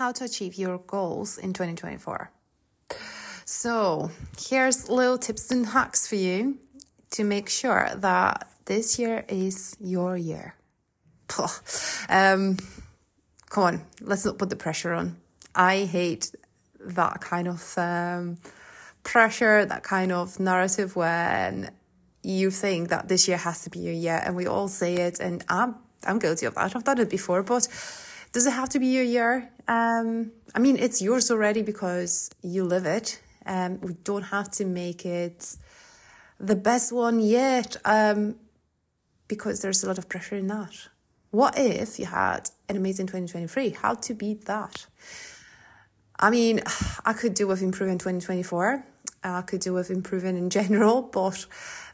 how to achieve your goals in 2024. So, here's little tips and hacks for you to make sure that this year is your year. Um, come on, let's not put the pressure on. I hate that kind of um, pressure, that kind of narrative when you think that this year has to be your year, and we all say it, and I'm I'm guilty of that. I've done it before, but does it have to be your year? Um, I mean, it's yours already because you live it. Um, we don't have to make it the best one yet, um, because there's a lot of pressure in that. What if you had an amazing 2023? How to beat that? I mean, I could do with improving 2024. I could do with improving in general, but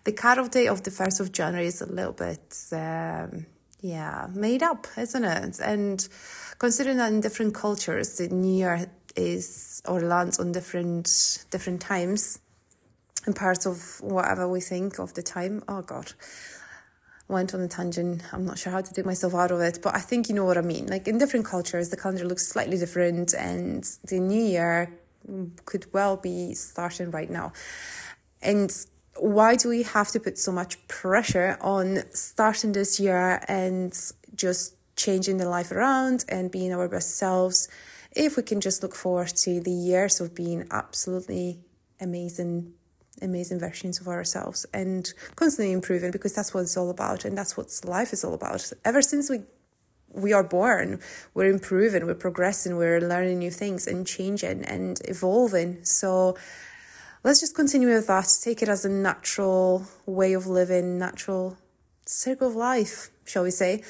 the cut-off date of the 1st of January is a little bit, um, yeah, made up, isn't it? And considering that in different cultures, the New Year is or lands on different different times and parts of whatever we think of the time. Oh God, went on a tangent. I'm not sure how to take myself out of it, but I think you know what I mean. Like in different cultures, the calendar looks slightly different, and the New Year could well be starting right now. And why do we have to put so much pressure on starting this year and just changing the life around and being our best selves if we can just look forward to the years of being absolutely amazing amazing versions of ourselves and constantly improving because that's what it's all about and that's what life is all about. Ever since we we are born we're improving we're progressing we're learning new things and changing and evolving. So let's just continue with that. Take it as a natural way of living, natural circle of life, shall we say?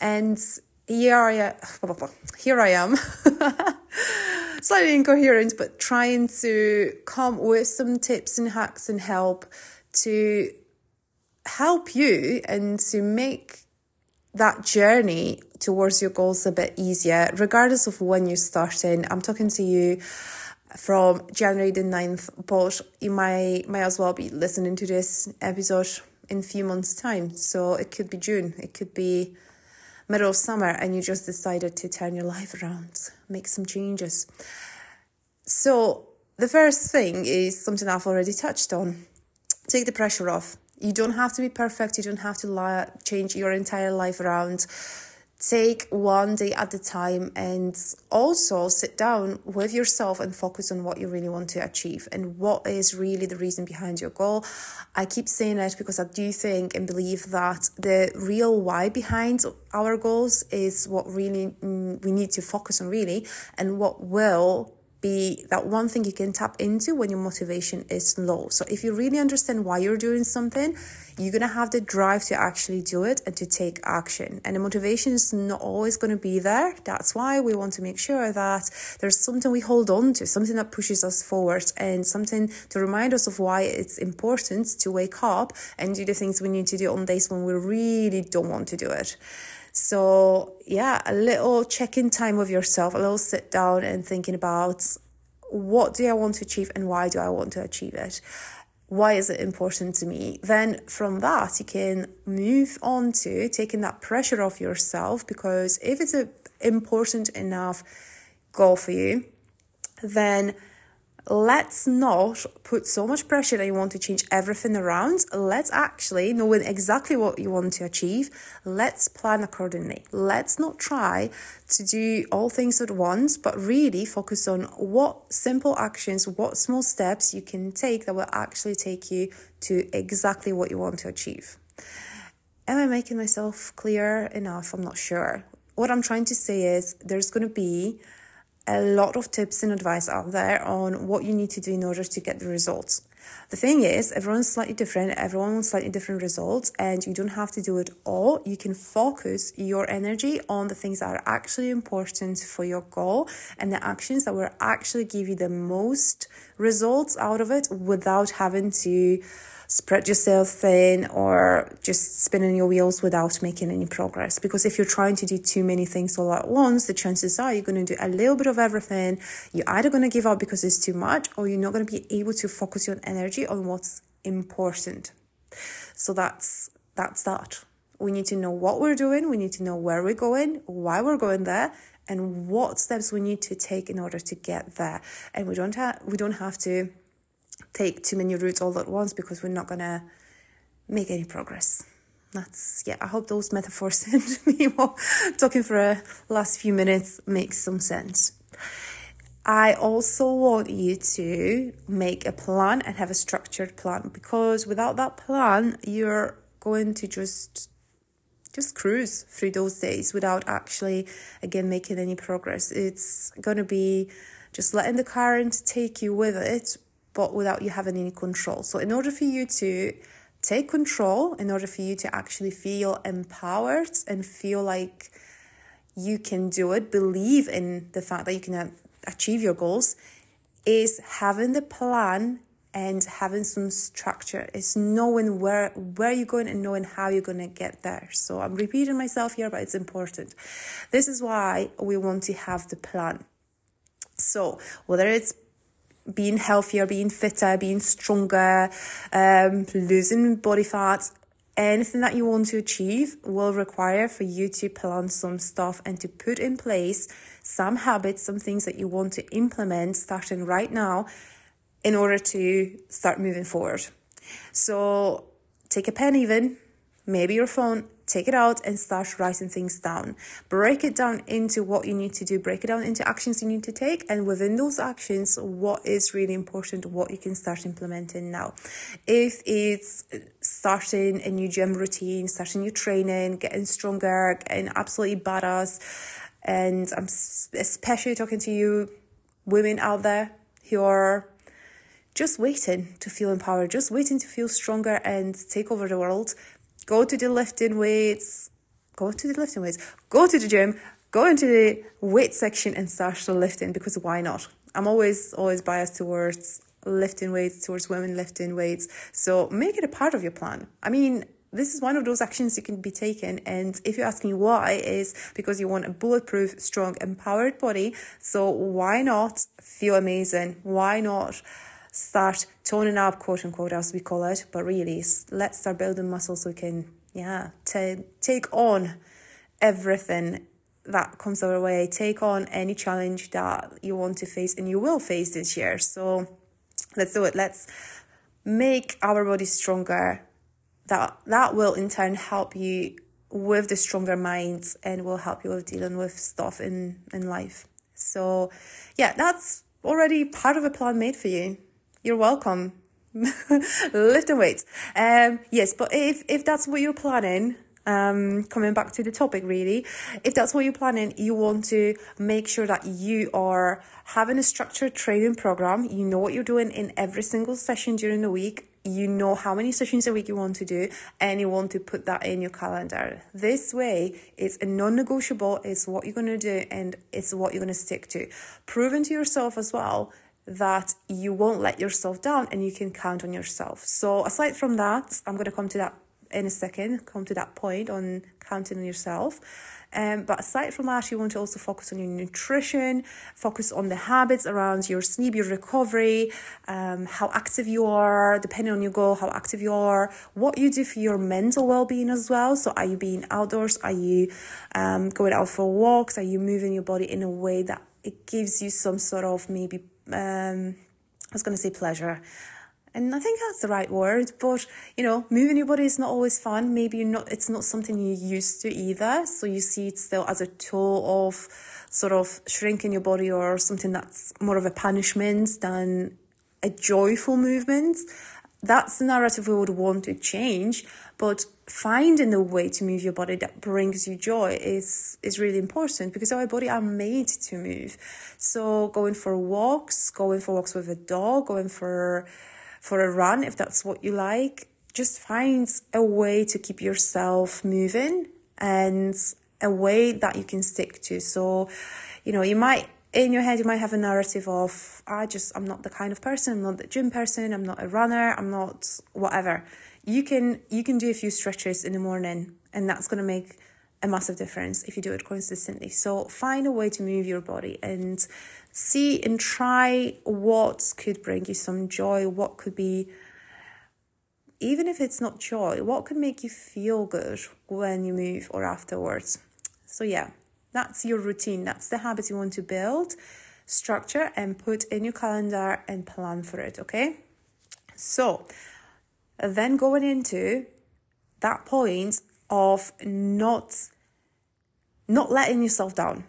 And here I am, here I am, slightly incoherent, but trying to come with some tips and hacks and help to help you and to make that journey towards your goals a bit easier, regardless of when you're starting. I'm talking to you from January the 9th, but you might, might as well be listening to this episode in a few months' time. So it could be June, it could be middle of summer, and you just decided to turn your life around, make some changes. So the first thing is something I've already touched on take the pressure off. You don't have to be perfect, you don't have to lie, change your entire life around take one day at a time and also sit down with yourself and focus on what you really want to achieve and what is really the reason behind your goal. I keep saying it because I do think and believe that the real why behind our goals is what really mm, we need to focus on really and what will be that one thing you can tap into when your motivation is low. So if you really understand why you're doing something, you're going to have the drive to actually do it and to take action. And the motivation is not always going to be there. That's why we want to make sure that there's something we hold on to, something that pushes us forward and something to remind us of why it's important to wake up and do the things we need to do on days when we really don't want to do it. So, yeah, a little check in time with yourself, a little sit down and thinking about what do I want to achieve and why do I want to achieve it? Why is it important to me? Then from that, you can move on to taking that pressure off yourself because if it's an important enough goal for you, then let's not put so much pressure that you want to change everything around. Let's actually, knowing exactly what you want to achieve, let's plan accordingly. Let's not try to do all things at once, but really focus on what simple actions, what small steps you can take that will actually take you to exactly what you want to achieve. Am I making myself clear enough? I'm not sure. What I'm trying to say is there's going to be a lot of tips and advice out there on what you need to do in order to get the results. The thing is, everyone's slightly different, everyone wants slightly different results, and you don't have to do it all. You can focus your energy on the things that are actually important for your goal and the actions that will actually give you the most results out of it without having to spread yourself thin or just spinning your wheels without making any progress. Because if you're trying to do too many things all at once, the chances are you're going to do a little bit of everything. You're either going to give up because it's too much or you're not going to be able to focus your energy on what's important. So that's that's that. We need to know what we're doing, we need to know where we're going, why we're going there, and what steps we need to take in order to get there. And we don't have we don't have to take too many routes all at once because we're not gonna make any progress. That's yeah. I hope those metaphors and me talking for a last few minutes makes some sense. I also want you to make a plan and have a structured plan because without that plan, you're going to just just cruise through those days without actually again making any progress. It's going to be just letting the current take you with it, but without you having any control. So in order for you to take control, in order for you to actually feel empowered and feel like you can do it, believe in the fact that you can achieve your goals is having the plan and having some structure. Is knowing where where you're going and knowing how you're going to get there. So i'm repeating myself here but it's important. This is why we want to have the plan. So whether it's being healthier being fitter being stronger um, losing body fat anything that you want to achieve will require for you to plan some stuff and to put in place some habits, some things that you want to implement starting right now in order to start moving forward. So take a pen, even maybe your phone, take it out and start writing things down. Break it down into what you need to do, break it down into actions you need to take, and within those actions, what is really important, what you can start implementing now. If it's starting a new gym routine, starting new training, getting stronger, getting absolutely badass, and I'm especially talking to you women out there who are just waiting to feel empowered, just waiting to feel stronger and take over the world go to the lifting weights, go to the lifting weights, go to the gym, go into the weight section and start the lifting because why not? I'm always, always biased towards lifting weights, towards women lifting weights. So make it a part of your plan. I mean, this is one of those actions you can be taken. And if you're asking why, is because you want a bulletproof, strong, empowered body. So why not feel amazing? Why not start toning up, quote unquote, as we call it. But really, let's start building muscles so we can, yeah, to take on everything that comes our way. Take on any challenge that you want to face and you will face this year. So let's do it. Let's make our body stronger. That that will in turn help you with the stronger minds and will help you with dealing with stuff in in life. So yeah, that's already part of a plan made for you you're welcome. Lifting weights. Um, yes, but if, if that's what you're planning, um, coming back to the topic really, if that's what you're planning, you want to make sure that you are having a structured training program. You know what you're doing in every single session during the week. You know how many sessions a week you want to do, and you want to put that in your calendar. This way, it's a non negotiable, it's what you're going to do, and it's what you're going to stick to. Proven to yourself as well that you won't let yourself down and you can count on yourself. So, aside from that, I'm going to come to that in a second, come to that point on counting on yourself. Um, but aside from that, you want to also focus on your nutrition, focus on the habits around your sleep, your recovery, um, how active you are, depending on your goal, how active you are, what you do for your mental well being as well. So, are you being outdoors? Are you um, going out for walks? Are you moving your body in a way that it gives you some sort of maybe um, I was going to say pleasure. And I think that's the right word, but you know, moving your body is not always fun. Maybe you're not, it's not something you're used to either. So you see it still as a tool of sort of shrinking your body or something that's more of a punishment than a joyful movement. That's the narrative we would want to change, but finding a way to move your body that brings you joy is is really important because our body are made to move. So going for walks going for walks with a dog going for for a run if that's what you like just find a way to keep yourself moving and a way that you can stick to. So you know you might in your head you might have a narrative of i just i'm not the kind of person i'm not the gym person i'm not a runner i'm not whatever. You can you can do a few stretches in the morning and that's going to make a massive difference if you do it consistently. So find a way to move your body and see and try what could bring you some joy what could be even if it's not joy what could make you feel good when you move or afterwards. So yeah That's your routine. That's the habits you want to build, structure, and put in your calendar and plan for it. Okay. So then going into that point of not not letting yourself down.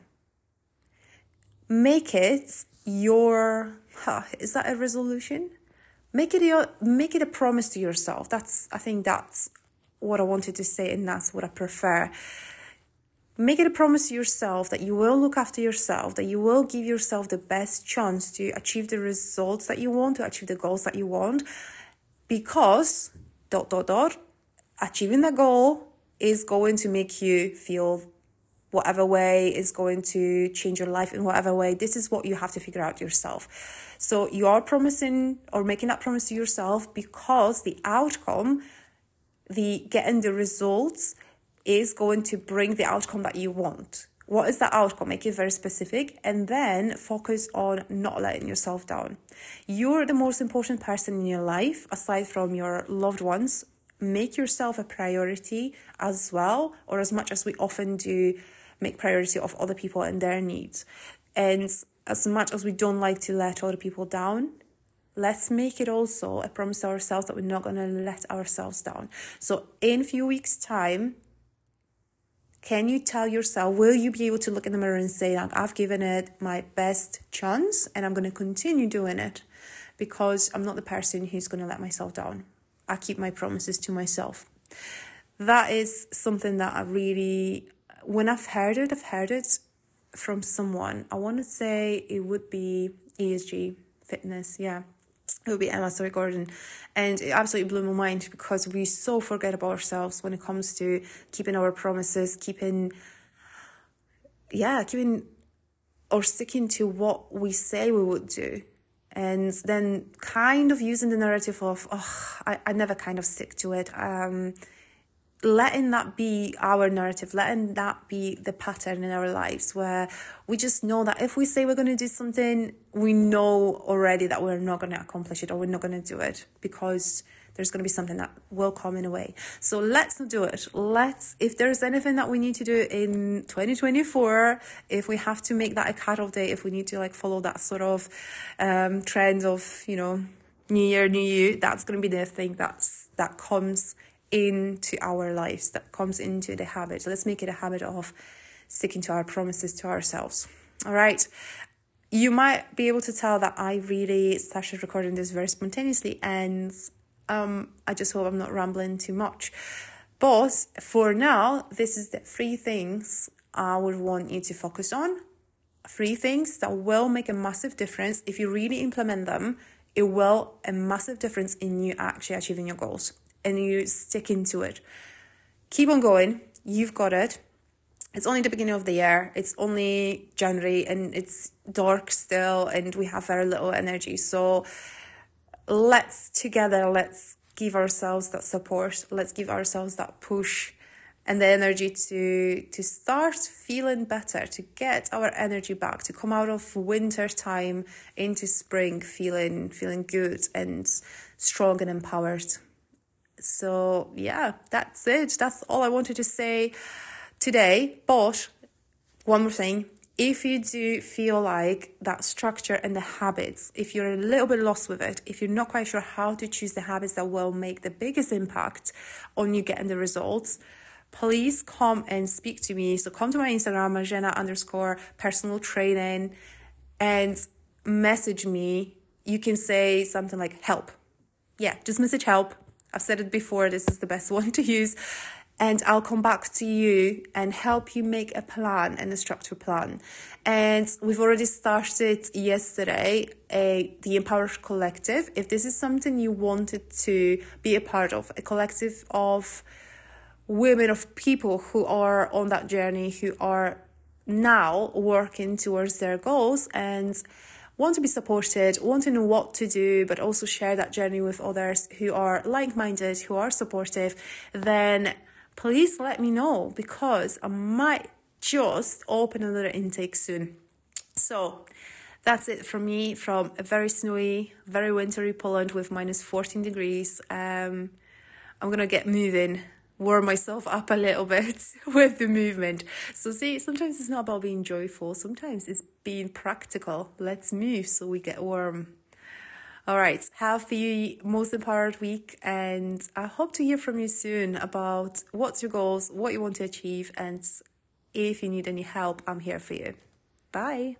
Make it your huh, is that a resolution? Make it your make it a promise to yourself. That's I think that's what I wanted to say and that's what I prefer. Make it a promise to yourself that you will look after yourself, that you will give yourself the best chance to achieve the results that you want, to achieve the goals that you want. Because dot dot dot achieving that goal is going to make you feel whatever way is going to change your life in whatever way. This is what you have to figure out yourself. So you are promising or making that promise to yourself because the outcome, the getting the results is going to bring the outcome that you want. What is that outcome? Make it very specific and then focus on not letting yourself down. You're the most important person in your life aside from your loved ones. Make yourself a priority as well, or as much as we often do make priority of other people and their needs. And as much as we don't like to let other people down, let's make it also a promise to ourselves that we're not going to let ourselves down. So in a few weeks' time, can you tell yourself, will you be able to look in the mirror and say, like, I've given it my best chance and I'm going to continue doing it because I'm not the person who's going to let myself down. I keep my promises to myself. That is something that I really when I've heard it, I've heard it from someone. I want to say it would be ESG fitness. Yeah. It would be Emma Storey Gordon. And it absolutely blew my mind because we so forget about ourselves when it comes to keeping our promises, keeping, yeah, keeping or sticking to what we say we would do. And then kind of using the narrative of, oh, I, I never kind of stick to it. Um, letting that be our narrative, letting that be the pattern in our lives where we just know that if we say we're going to do something, we know already that we're not going to accomplish it or we're not going to do it because there's going to be something that will come in a way. So let's not do it. Let's, if there's anything that we need to do in 2024, if we have to make that a cut-off day, if we need to like follow that sort of um, trend of, you know, new year, new you, that's going to be the thing that's, that comes into our lives, that comes into the habit. Let's make it a habit of sticking to our promises to ourselves. All right. You might be able to tell that I really started recording this very spontaneously, and um, I just hope I'm not rambling too much. But for now, this is the three things I would want you to focus on. Three things that will make a massive difference. If you really implement them, it will a massive difference in you actually achieving your goals and you stick into it. Keep on going. You've got it. It's only the beginning of the year. It's only January and it's dark still and we have very little energy. So let's together, let's give ourselves that support. Let's give ourselves that push and the energy to to start feeling better to get our energy back to come out of winter time into spring feeling feeling good and strong and empowered so, yeah, that's it. That's all I wanted to say today. But one more thing if you do feel like that structure and the habits, if you're a little bit lost with it, if you're not quite sure how to choose the habits that will make the biggest impact on you getting the results, please come and speak to me. So come to my Instagram, Marzena underscore personal training and message me. You can say something like help. Yeah, just message help I've said it before, this is the best one to use. And I'll come back to you and help you make a plan and a structure plan. And we've already started yesterday a the Empowered Collective. If this is something you wanted to be a part of, a collective of women of people who are on that journey, who are now working towards their goals and want to be supported, want to know what to do, but also share that journey with others who are like minded, who are supportive, then please let me know because I might just open another intake soon. So that's it from me from a very snowy, very wintry Poland with minus 14 degrees. Um, I'm gonna get moving warm myself up a little bit with the movement. So, see, sometimes it's not about being joyful, sometimes it's being practical. Let's move so we get warm. All right, have the most empowered week, and I hope to hear from you soon about what's your goals, what you want to achieve, and if you need any help, I'm here for you. Bye.